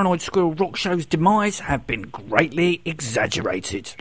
Paranoid Squirrel Rock Show's demise have been greatly exaggerated.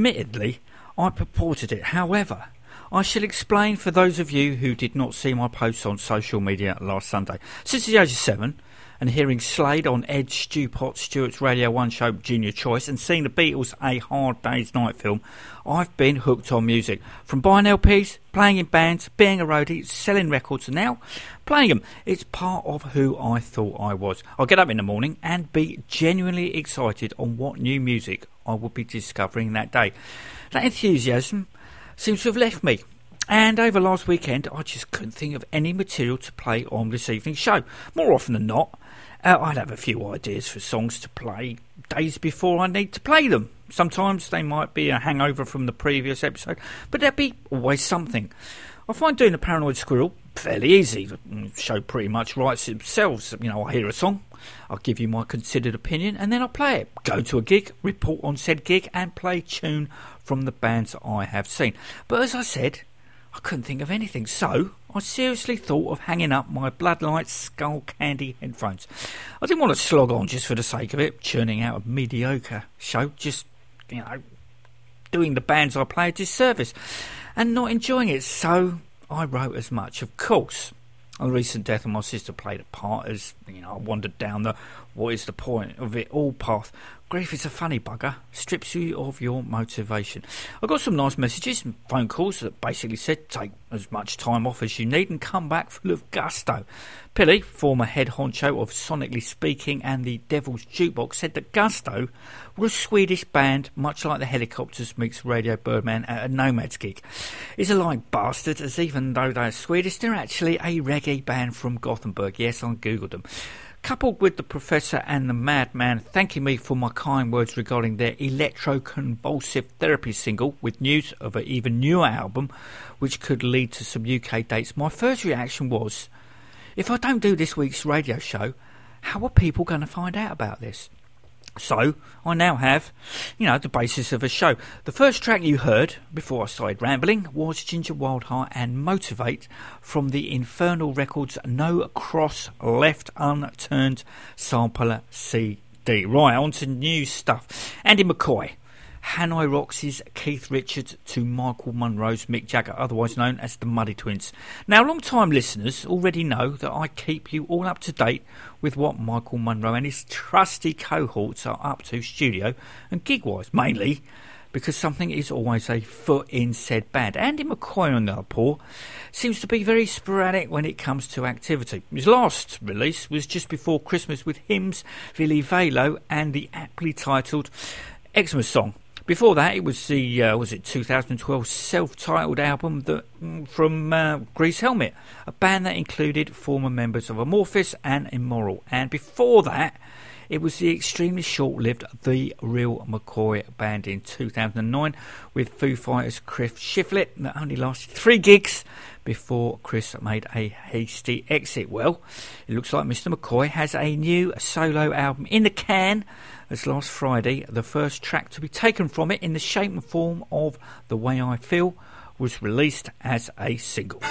Admittedly, I purported it. However, I shall explain for those of you who did not see my posts on social media last Sunday. Since the age of seven, and hearing Slade on Ed Stewpot Stewart's Radio 1 show Junior Choice and seeing the Beatles A Hard Day's Night film, I've been hooked on music. From buying LPs, playing in bands, being a roadie, selling records, and now playing them. It's part of who I thought I was. I'll get up in the morning and be genuinely excited on what new music I will be discovering that day. That enthusiasm seems to have left me. And over last weekend, I just couldn't think of any material to play on this evening's show. More often than not, uh, I'd have a few ideas for songs to play days before I need to play them. Sometimes they might be a hangover from the previous episode, but there'd be always something. I find doing a Paranoid Squirrel fairly easy. The show pretty much writes itself. You know, I hear a song, I'll give you my considered opinion, and then I'll play it. Go to a gig, report on said gig, and play tune from the bands I have seen. But as I said, I couldn't think of anything, so I seriously thought of hanging up my Bloodlight Skull Candy headphones. I didn't want to slog on just for the sake of it, churning out a mediocre show, just, you know, doing the bands I play a disservice and not enjoying it, so I wrote as much. Of course, the recent death of my sister played a part as you know I wandered down the what is the point of it all path. Grief is a funny bugger, strips you of your motivation. I got some nice messages and phone calls that basically said take as much time off as you need and come back full of gusto. Pilly, former head honcho of Sonically Speaking and the Devil's Jukebox, said that Gusto were a Swedish band, much like the Hellacopters meets Radio Birdman at a Nomads gig. It's a lying bastard, as even though they're Swedish, they're actually a reggae band from Gothenburg. Yes, I googled them coupled with the professor and the madman thanking me for my kind words regarding their electroconvulsive therapy single with news of an even newer album which could lead to some UK dates, my first reaction was if I don't do this week's radio show, how are people going to find out about this? So, I now have, you know, the basis of a show. The first track you heard, before I started rambling, was Ginger Wildheart and Motivate from the Infernal Records No Cross Left Unturned Sampler CD. Right, on to new stuff. Andy McCoy Hanoi Rocks' Keith Richards to Michael Monroe's Mick Jagger, otherwise known as the Muddy Twins. Now, long time listeners already know that I keep you all up to date with what Michael Monroe and his trusty cohorts are up to studio and gig wise, mainly because something is always a foot in said band. Andy McCoy, on the other paw, seems to be very sporadic when it comes to activity. His last release was just before Christmas with Hymns, Vili Velo, and the aptly titled Xmas song. Before that, it was the uh, was it 2012 self-titled album that mm, from uh, Grease Helmet, a band that included former members of Amorphis and Immoral. And before that, it was the extremely short-lived The Real McCoy band in 2009 with Foo Fighters' Chris Shiflett that only lasted three gigs before Chris made a hasty exit. Well, it looks like Mr. McCoy has a new solo album in the can as last Friday, the first track to be taken from it in the shape and form of The Way I Feel was released as a single.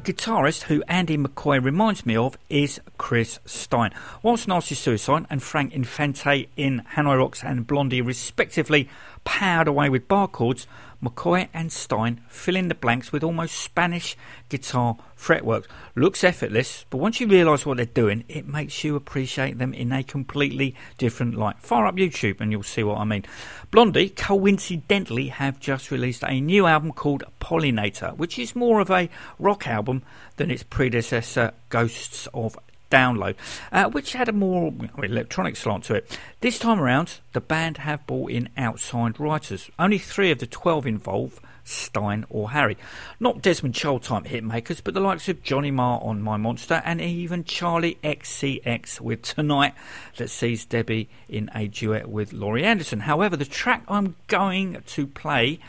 Guitarist who Andy McCoy reminds me of is Chris Stein. Whilst Nasty Suicide and Frank Infante in Hanoi Rocks and Blondie respectively powered away with bar chords, McCoy and Stein fill in the blanks with almost Spanish guitar fretwork. Looks effortless, but once you realise what they're doing, it makes you appreciate them in a completely different light. Fire up YouTube and you'll see what I mean. Blondie, coincidentally, have just released a new album called Pollinator, which is more of a rock album than its predecessor, Ghosts of download, uh, which had a more electronic slant to it. This time around, the band have brought in outside writers. Only three of the 12 involved. Stein or Harry. Not Desmond Child type hitmakers, but the likes of Johnny Marr on My Monster and even Charli XCX with Tonight that sees Debbie in a duet with Laurie Anderson. However, the track I'm going to play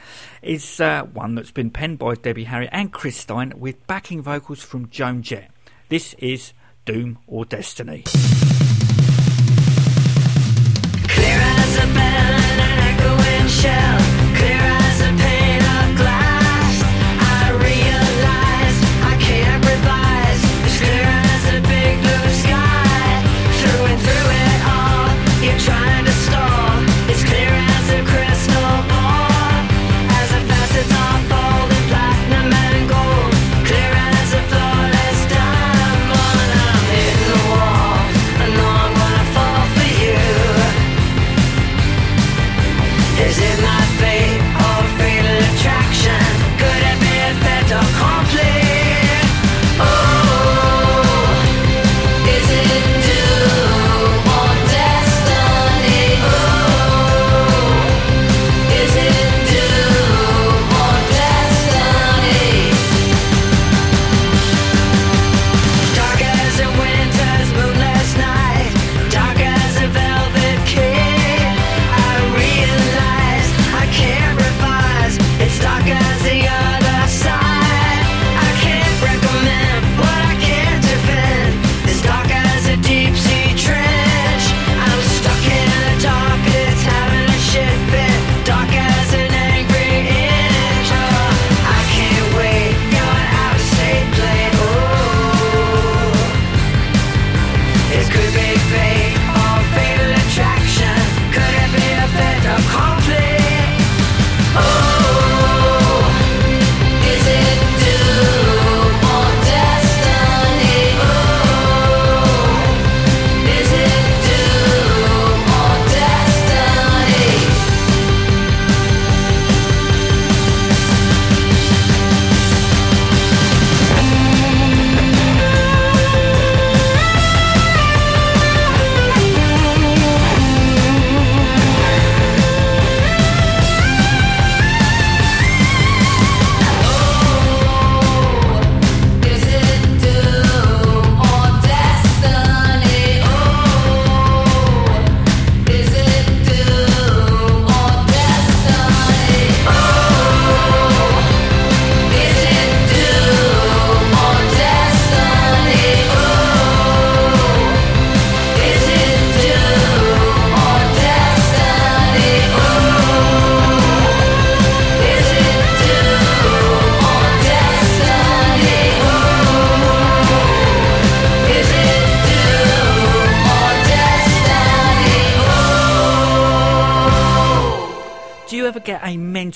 is uh, one that's been penned by Debbie Harry and Chris Stein with backing vocals from Joan Jett. This is Doom or Destiny. Clear as a bell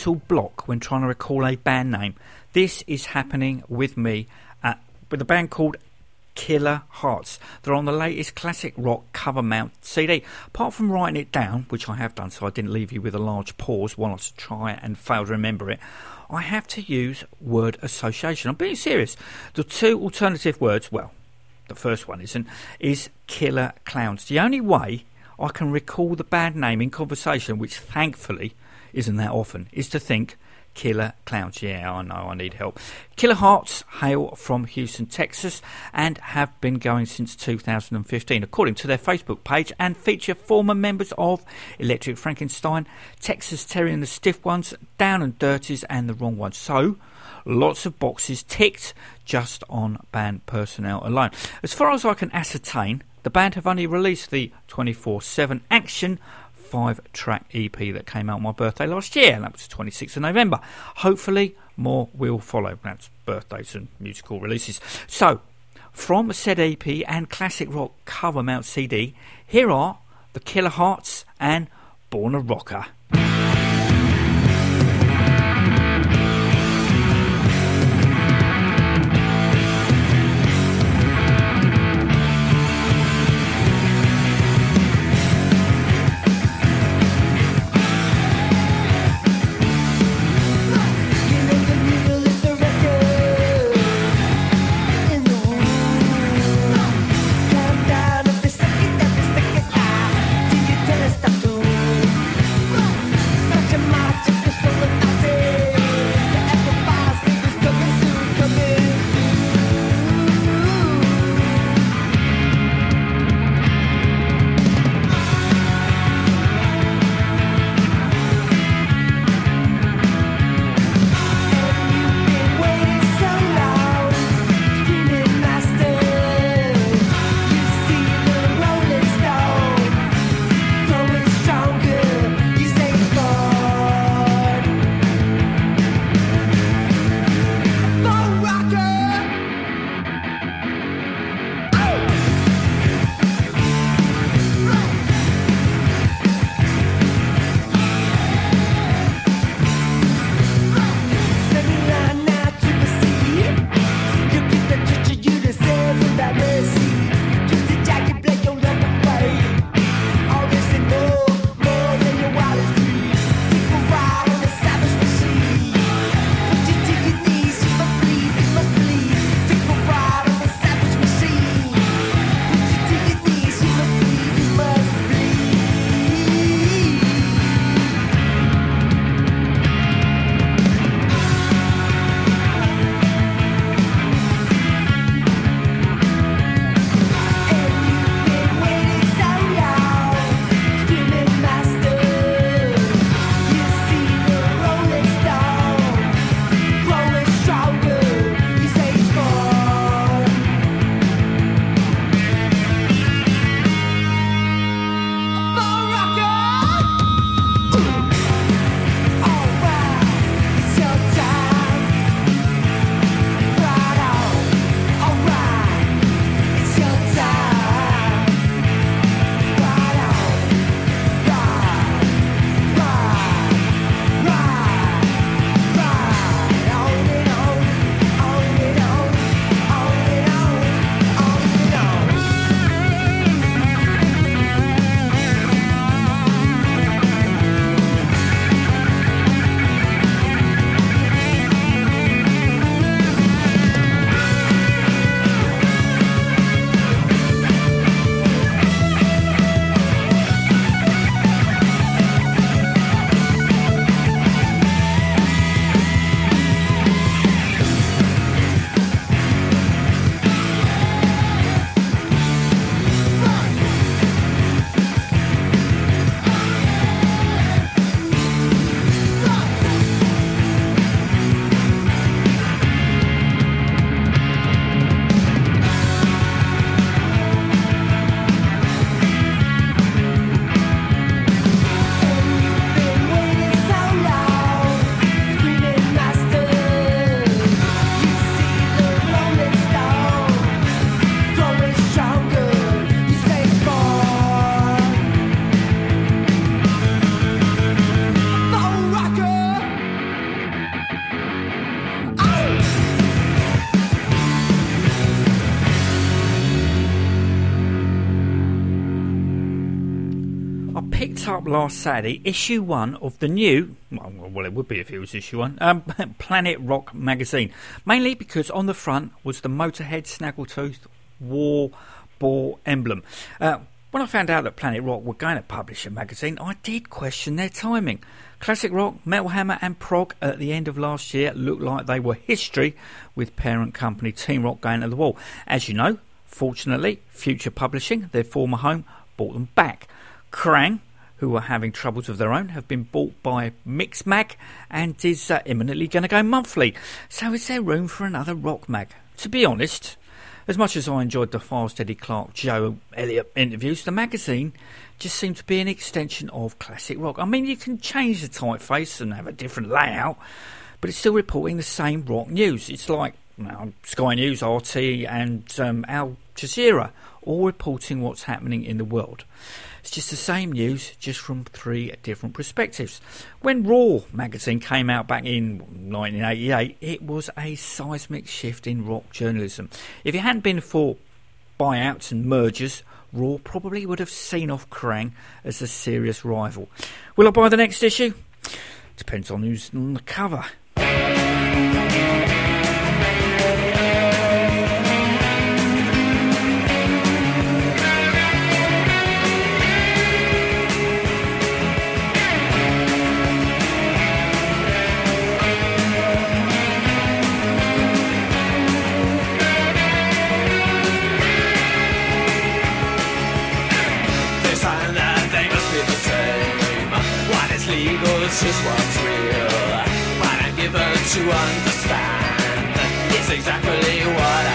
mental block when trying to recall a band name? This is happening with me at, with a band called Killer Hearts. They're on the latest classic rock cover mount CD. Apart from writing it down, which I have done so I didn't leave you with a large pause while I try and fail to remember it, I have to use word association. I'm being serious. The two alternative words, well, the first one isn't, is Killer Clowns. The only way I can recall the band name in conversation, which thankfully isn't that often, is to think Killer Clowns. Yeah, I know, I need help. Killer Hearts hail from Houston, Texas, and have been going since 2015, according to their Facebook page, and feature former members of Electric Frankenstein, Texas Terry and the Stiff Ones, Down and Dirties, and the Wrong Ones. So, lots of boxes ticked just on band personnel alone. As far as I can ascertain, the band have only released the 24 7 action five track EP that came out on my birthday last year, and that was the 26th of November. Hopefully, more will follow. That's birthdays and musical releases. So, from said EP and classic rock cover mount CD, here are The Killer Hearts and Born a Rocker. Up last Saturday issue one of the new, well, well, it would be if it was issue one, um, Planet Rock magazine. Mainly because on the front was the Motorhead Snaggletooth War Boar emblem. Uh, when I found out that Planet Rock were going to publish a magazine, I did question their timing. Classic Rock, Metal Hammer, and Prog at the end of last year looked like they were history, with parent company Team Rock going to the wall. As you know, fortunately, Future Publishing, their former home, bought them back. Kerrang, who are having troubles of their own, have been bought by Mixmag and is uh, imminently going to go monthly. So is there room for another rock mag? To be honest, As much as I enjoyed the Fast Eddie Clarke Joe Elliott interviews, the magazine just seemed to be an extension of classic rock. I mean, you can change the typeface and have a different layout, but it's still reporting the same rock news. It's like Sky News, RT, and um, Al Jazeera, all reporting what's happening in the world. It's just the same news, just from three different perspectives. When Raw magazine came out back in 1988, it was a seismic shift in rock journalism. If it hadn't been for buyouts and mergers, Raw probably would have seen off Kerrang as a serious rival. Will I buy the next issue? Depends on who's on the cover. They sign that they must be the same. What is legal is just what's real. What I'm given to understand is exactly what I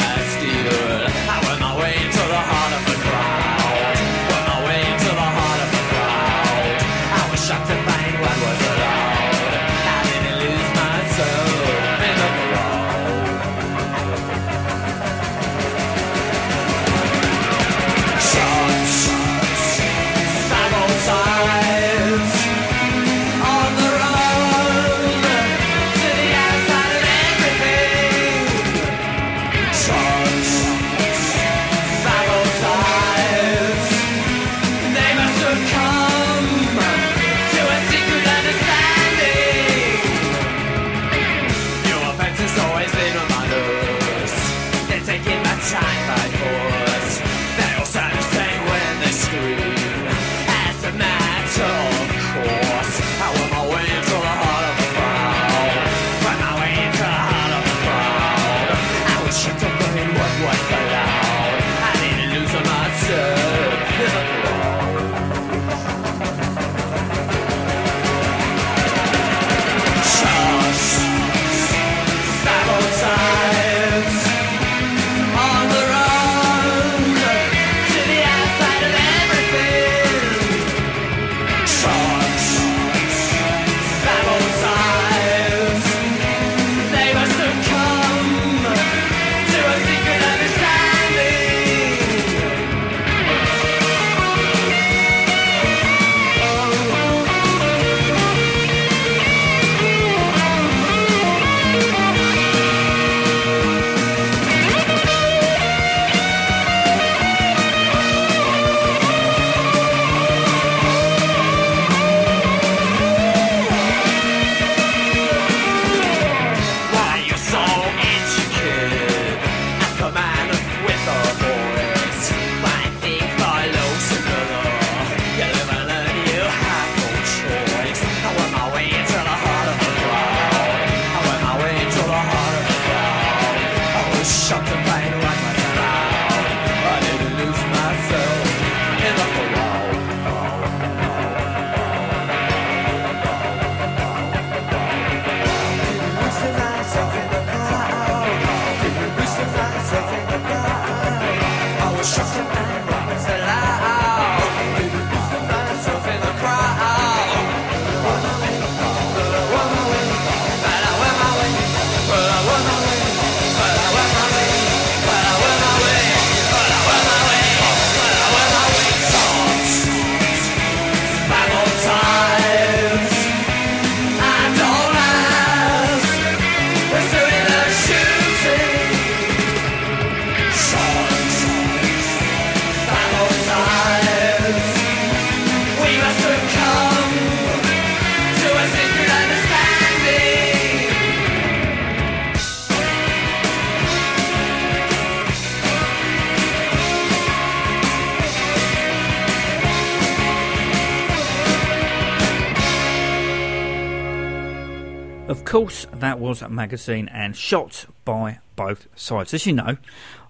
that was a magazine and shot by both sides. As you know,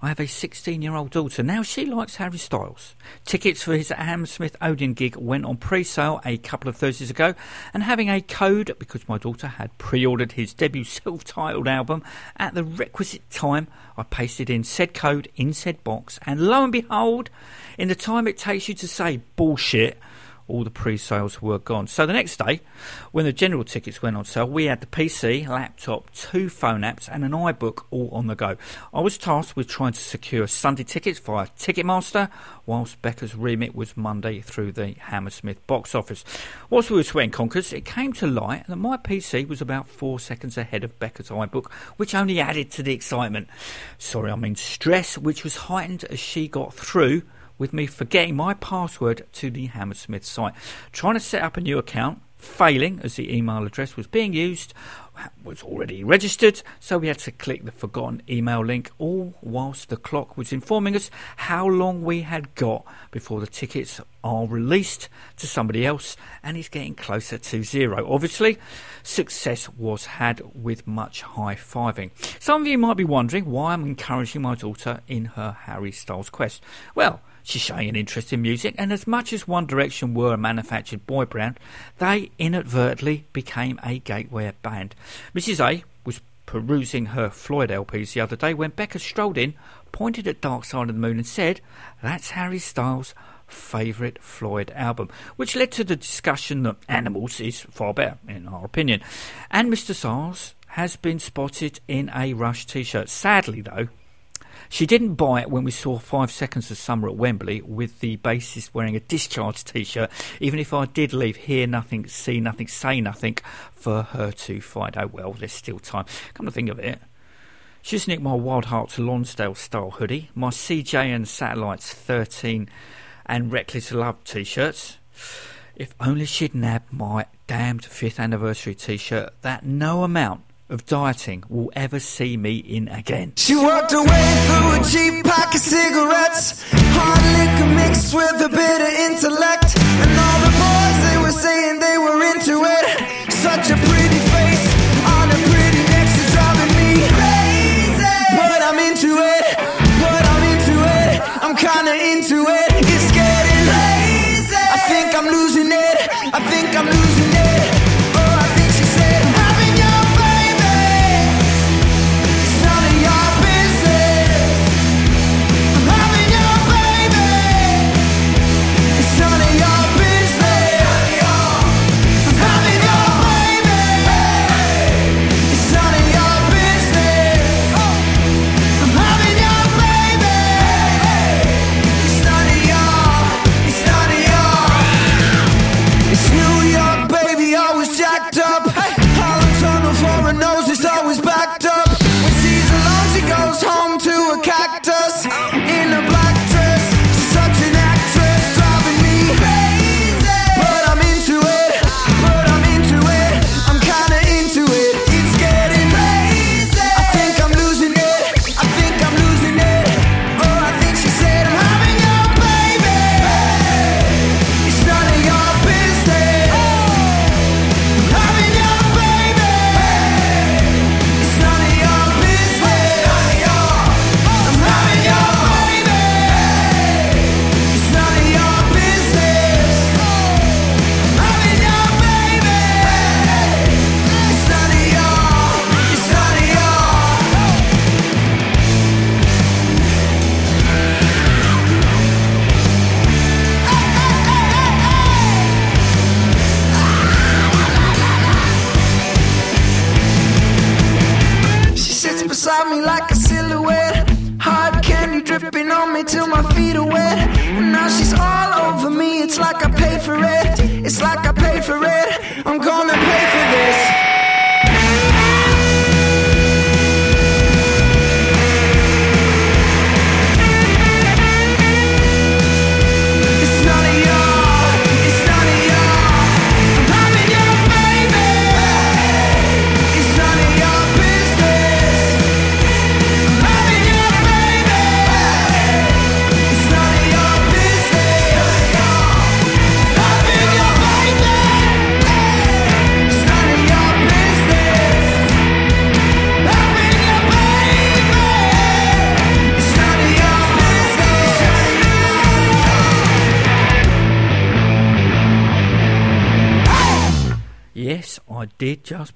I have a 16 year old daughter. Now she likes Harry Styles. Tickets for his Hammersmith Odeon gig went on pre sale a couple of Thursdays ago, and having a code because my daughter had pre ordered his debut self titled album at the requisite time, I pasted in said code in said box, and lo and behold, in the time it takes you to say bullshit, all the pre-sales were gone. So the next day, when the general tickets went on sale, we had the PC, laptop, two phone apps, and an iBook all on the go. I was tasked with trying to secure Sunday tickets via Ticketmaster, whilst Becca's remit was Monday through the Hammersmith box office. Whilst we were sweating conkers, it came to light that my PC was about four seconds ahead of Becca's iBook, which only added to the excitement. Sorry, I mean stress, which was heightened as she got through with me forgetting my password to the Hammersmith site. Trying to set up a new account, failing as the email address was being used, was already registered, so we had to click the forgotten email link, all whilst the clock was informing us how long we had got before the tickets are released to somebody else, and it's getting closer to zero. Obviously, success was had with much high fiving. Some of you might be wondering why I'm encouraging my daughter in her Harry Styles quest. Well, She's showing an interest in music, and as much as One Direction were a manufactured boy band, they inadvertently became a gateway band. Mrs. A was perusing her Floyd LPs the other day when Becca strolled in, pointed at Dark Side of the Moon, and said, That's Harry Styles' favourite Floyd album, which led to the discussion that Animals is far better, in our opinion. And Mr. Styles has been spotted in a Rush t shirt. Sadly, though, she didn't buy it when we saw Five Seconds of Summer at Wembley with the bassist wearing a discharge t shirt, even if I did leave Hear Nothing, See Nothing, Say Nothing for her to find out. Well, there's still time. Come to think of it. She's nicked my Wild Hearts Lonsdale style hoodie, my CJ and Satellites 13 and Reckless Love t shirts. If only she'd nabbed my damned fifth anniversary t shirt that no amount of dieting will ever see me in again. She walked away through a cheap pack of cigarettes. Hard liquor mixed with a bit of intellect. And all the boys, they were saying they were into it. Such a pretty face on a pretty neck, she's driving me crazy. But I'm into it, but I'm into it. I'm kinda into it. It's getting crazy. I think I'm losing it. I think I'm losing it.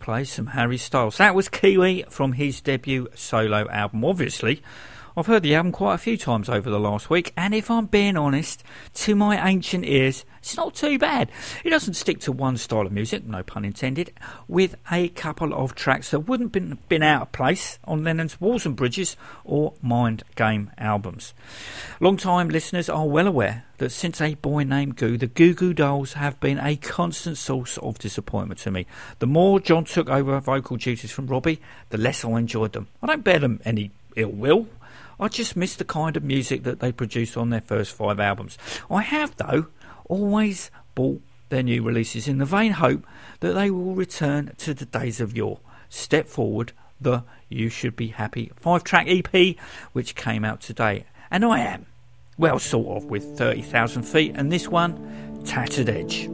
Play some Harry Styles. That was Kiwi from his debut solo album. Obviously, I've heard the album quite a few times over the last week, and if I'm being honest, to my ancient ears, it's not too bad. It doesn't stick to one style of music, no pun intended, with a couple of tracks that wouldn't been been out of place on Lennon's Walls and Bridges or Mind Game albums. Long-time listeners are well aware that since A Boy Named Goo, the Goo Goo Dolls have been a constant source of disappointment to me. The more John took over vocal duties from Robbie, the less I enjoyed them. I don't bear them any ill will. I just miss the kind of music that they produced on their first five albums. I have, though, always bought their new releases in the vain hope that they will return to the days of yore. Step forward, the You Should Be Happy five track EP, which came out today. And I am, well, sort of, with 30,000 feet, and this one, Tattered Edge.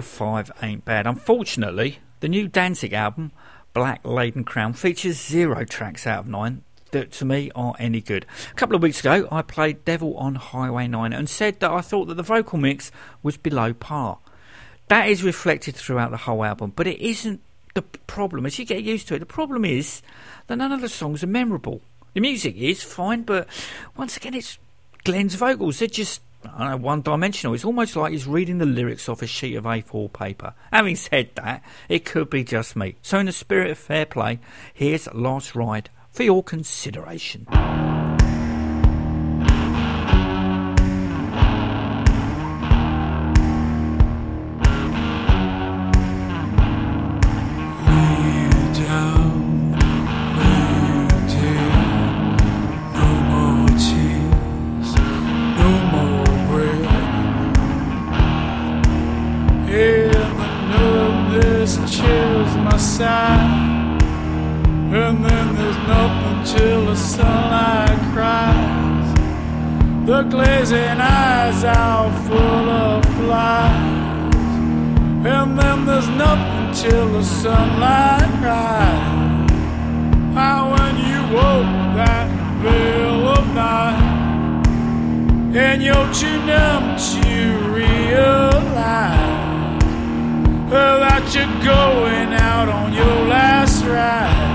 Of five ain't bad. Unfortunately, the new Danzig album, Black Laden Crown, features zero tracks out of nine that to me are any good. A couple of weeks ago, I played Devil on Highway 9 and said that I thought that the vocal mix was below par. That is reflected throughout the whole album, but it isn't the problem. As you get used to it, the problem is that none of the songs are memorable. The music is fine, but once again, it's Glenn's vocals. They're just Uh, Don't one dimensional. It's almost like he's reading the lyrics off a sheet of A4 paper. Having said that, it could be just me. So, in the spirit of fair play, here's Last Ride for your consideration. The glazing eyes are full of flies, and then there's nothing till the sunlight cries. How when you woke that veil of night, and you're too numb to realize that you're going out on your last ride.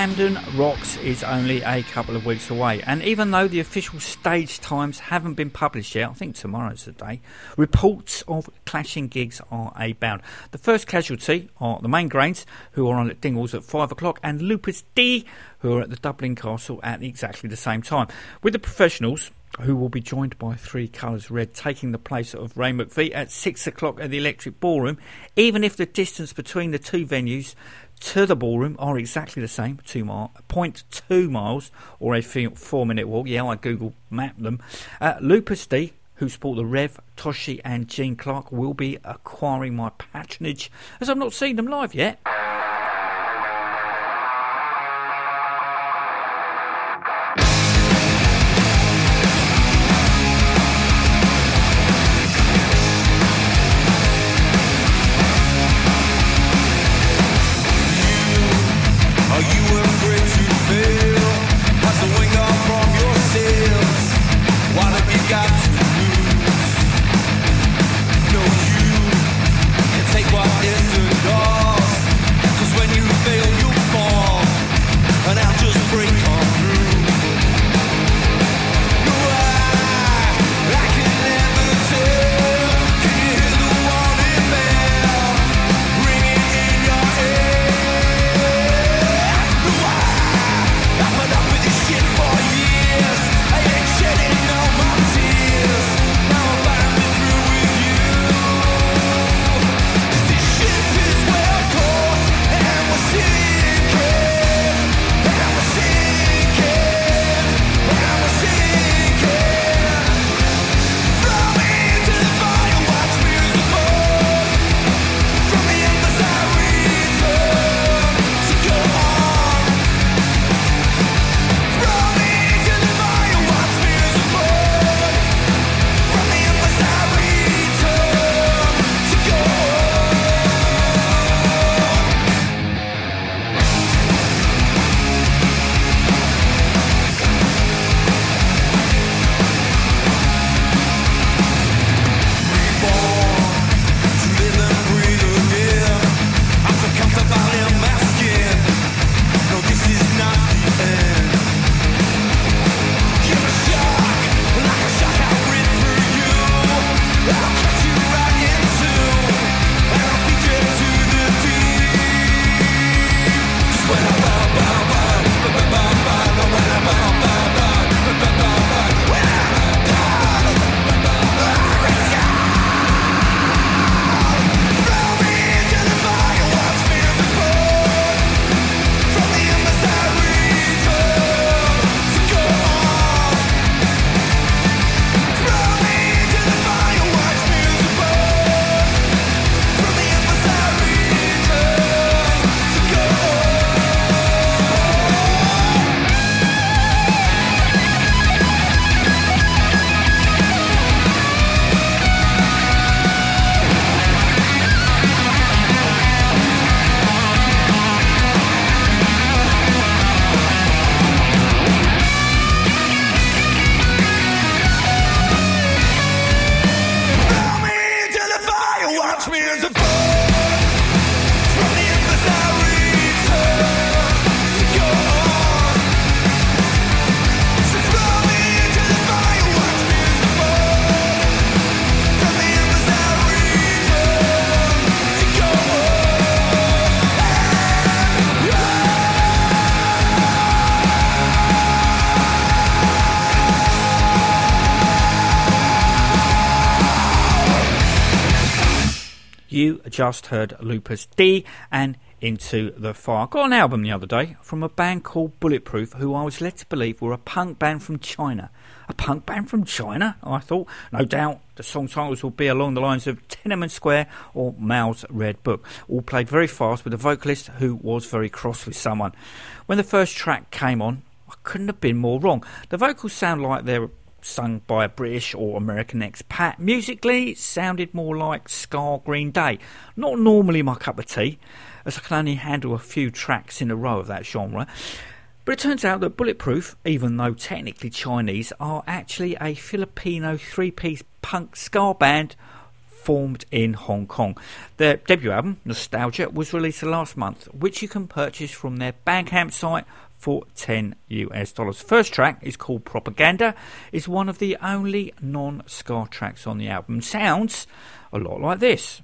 Camden Rocks is only a couple of weeks away, and even though the official stage times haven't been published yet, I think tomorrow's the day, reports of clashing gigs are abound. The first casualty are the main grains, who are on at Dingwalls at 5 o'clock, and Lupus D, who are at the Dublin Castle at exactly the same time. With the professionals, who will be joined by Three Colours Red, taking the place of Ray McVie at 6 o'clock at the Electric Ballroom, even if the distance between the two venues to the ballroom are exactly the same, two mile, 0.2 miles, or a four minute walk. Yeah, I Google mapped them. Uh, Lupus-Dei, who sport the Rev, Toshi, and Gene Clark, will be acquiring my patronage, as I've not seen them live yet. You just heard Lupus D and Into the Fire. Got an album the other day from a band called Bulletproof, who I was led to believe were a punk band from China. A punk band from China? I thought. No doubt the song titles will be along the lines of Tiananmen Square or Mao's Red Book. All played very fast with a vocalist who was very cross with someone. When the first track came on, I couldn't have been more wrong. The vocals sound like they're sung by a British or American expat. Musically, it sounded more like ska Green Day. Not normally my cup of tea, as I can only handle a few tracks in a row of that genre. But it turns out that Bulletproof, even though technically Chinese, are actually a Filipino three piece punk ska band formed in Hong Kong. Their debut album, Nostalgia, was released last month, which you can purchase from their Bandcamp site for 10 US dollars. First track is called Propaganda, is one of the only non-ska tracks on the album. Sounds a lot like this.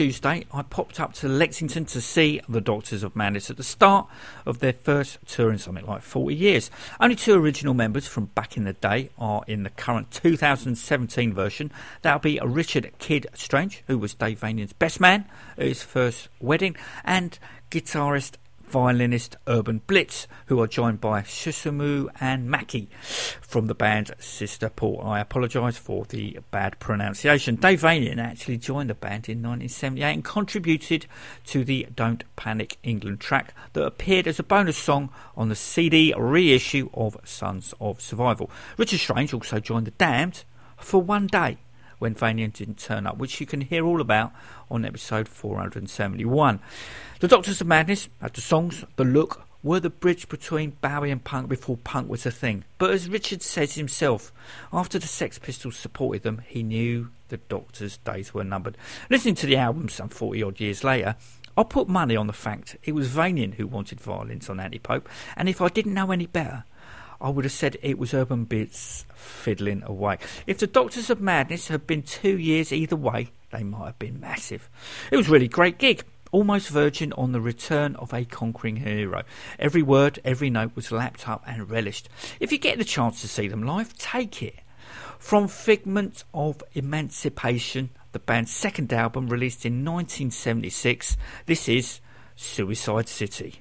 Tuesday, I popped up to Lexington to see the Doctors of Madness at the start of their first tour in something like 40 years. Only two original members from back in the day are in the current 2017 version. That'll be Richard Kid Strange, who was Dave Vanian's best man at his first wedding, and guitarist violinist Urban Blitz, who are joined by Susumu and Maki from the band Sister Paul. I apologise for the bad pronunciation. Dave Vanian actually joined the band in 1978 and contributed to the Don't Panic England track that appeared as a bonus song on the CD reissue of Sons of Survival. Richard Strange also joined the Damned for one day when Vanian didn't turn up, which you can hear all about on episode 471. The Doctors of Madness had the songs, the look, were the bridge between Bowie and punk before punk was a thing. But as Richard says himself, after the Sex Pistols supported them, he knew the Doctors' days were numbered. Listening to the album some 40 odd years later, I'll put money on the fact it was Vanian who wanted violins on Antipope, and if I didn't know any better, I would have said it was Urban Blitz fiddling away. If the Doctors of Madness had been two years either way, they might have been massive. It was really great gig. Almost virgin on the return of a conquering hero. Every word, every note was lapped up and relished. If you get the chance to see them live, take it. From Figment of Emancipation, the band's second album released in 1976, this is Suicide City.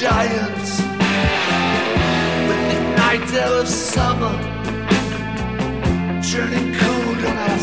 With the giants. With the night air of summer turning cold on our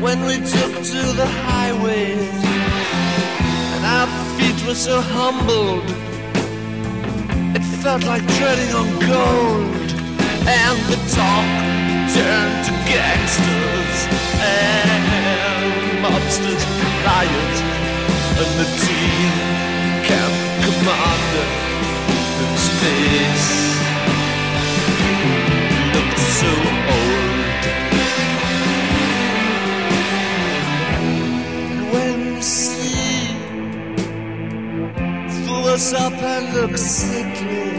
when we took to the highways, and our feet were so humbled, it felt like treading on gold. And the talk turned to gangsters and mobsters, riots, and the team camp commander whose face looked so us up and looked sickly,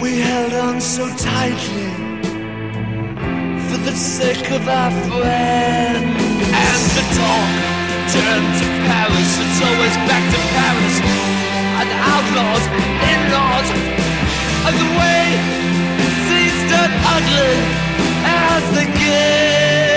we held on so tightly for the sake of our friend. And the talk turned to Paris. It's always back to Paris. And outlaws, in-laws, and the way things turned ugly as they get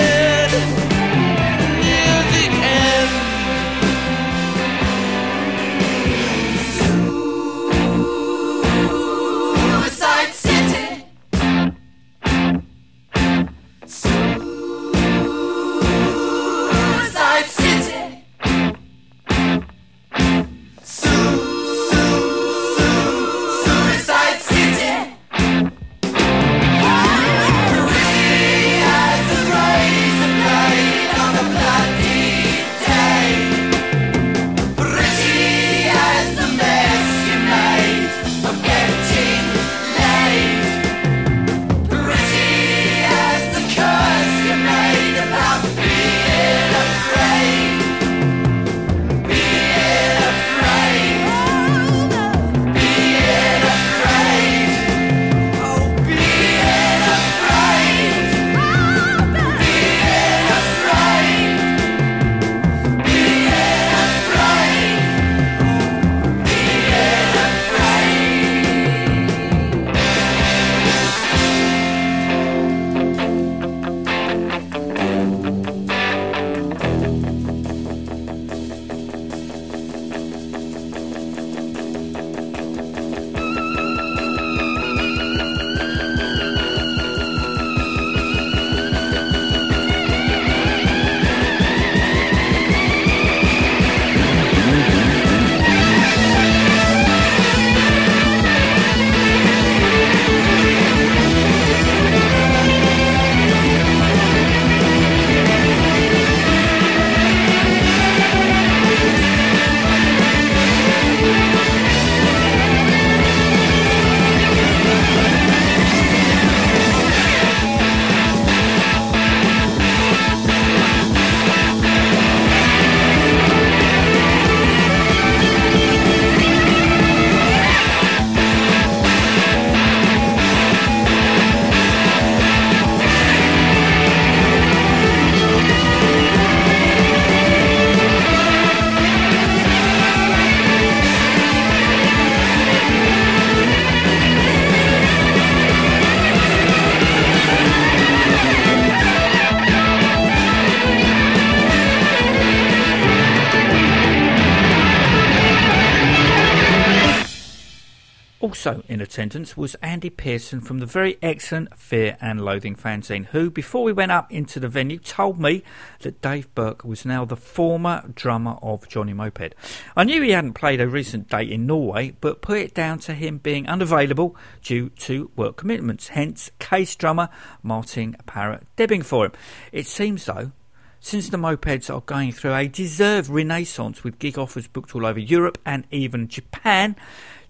Attendance was Andy Pearson from the very excellent Fear and Loathing fanzine, who, before we went up into the venue, told me that Dave Berk was now the former drummer of Johnny Moped. I knew he hadn't played a recent date in Norway, but put it down to him being unavailable due to work commitments, hence case drummer Martin Parrott debbing for him. It seems, though, since the mopeds are going through a deserved renaissance with gig offers booked all over Europe and even Japan,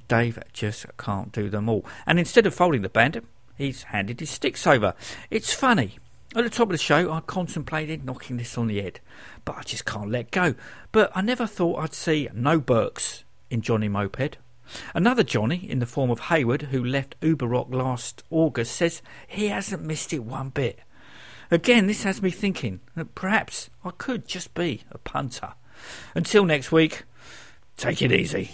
Dave just can't do them all. And instead of folding the band, he's handed his sticks over. It's funny. At the top of the show, I contemplated knocking this on the head, but I just can't let go. But I never thought I'd see no Berks in Johnny Moped. Another Johnny, in the form of Hayward, who left Uber Rock last August, says he hasn't missed it one bit. Again, this has me thinking that perhaps I could just be a punter. Until next week, take it easy.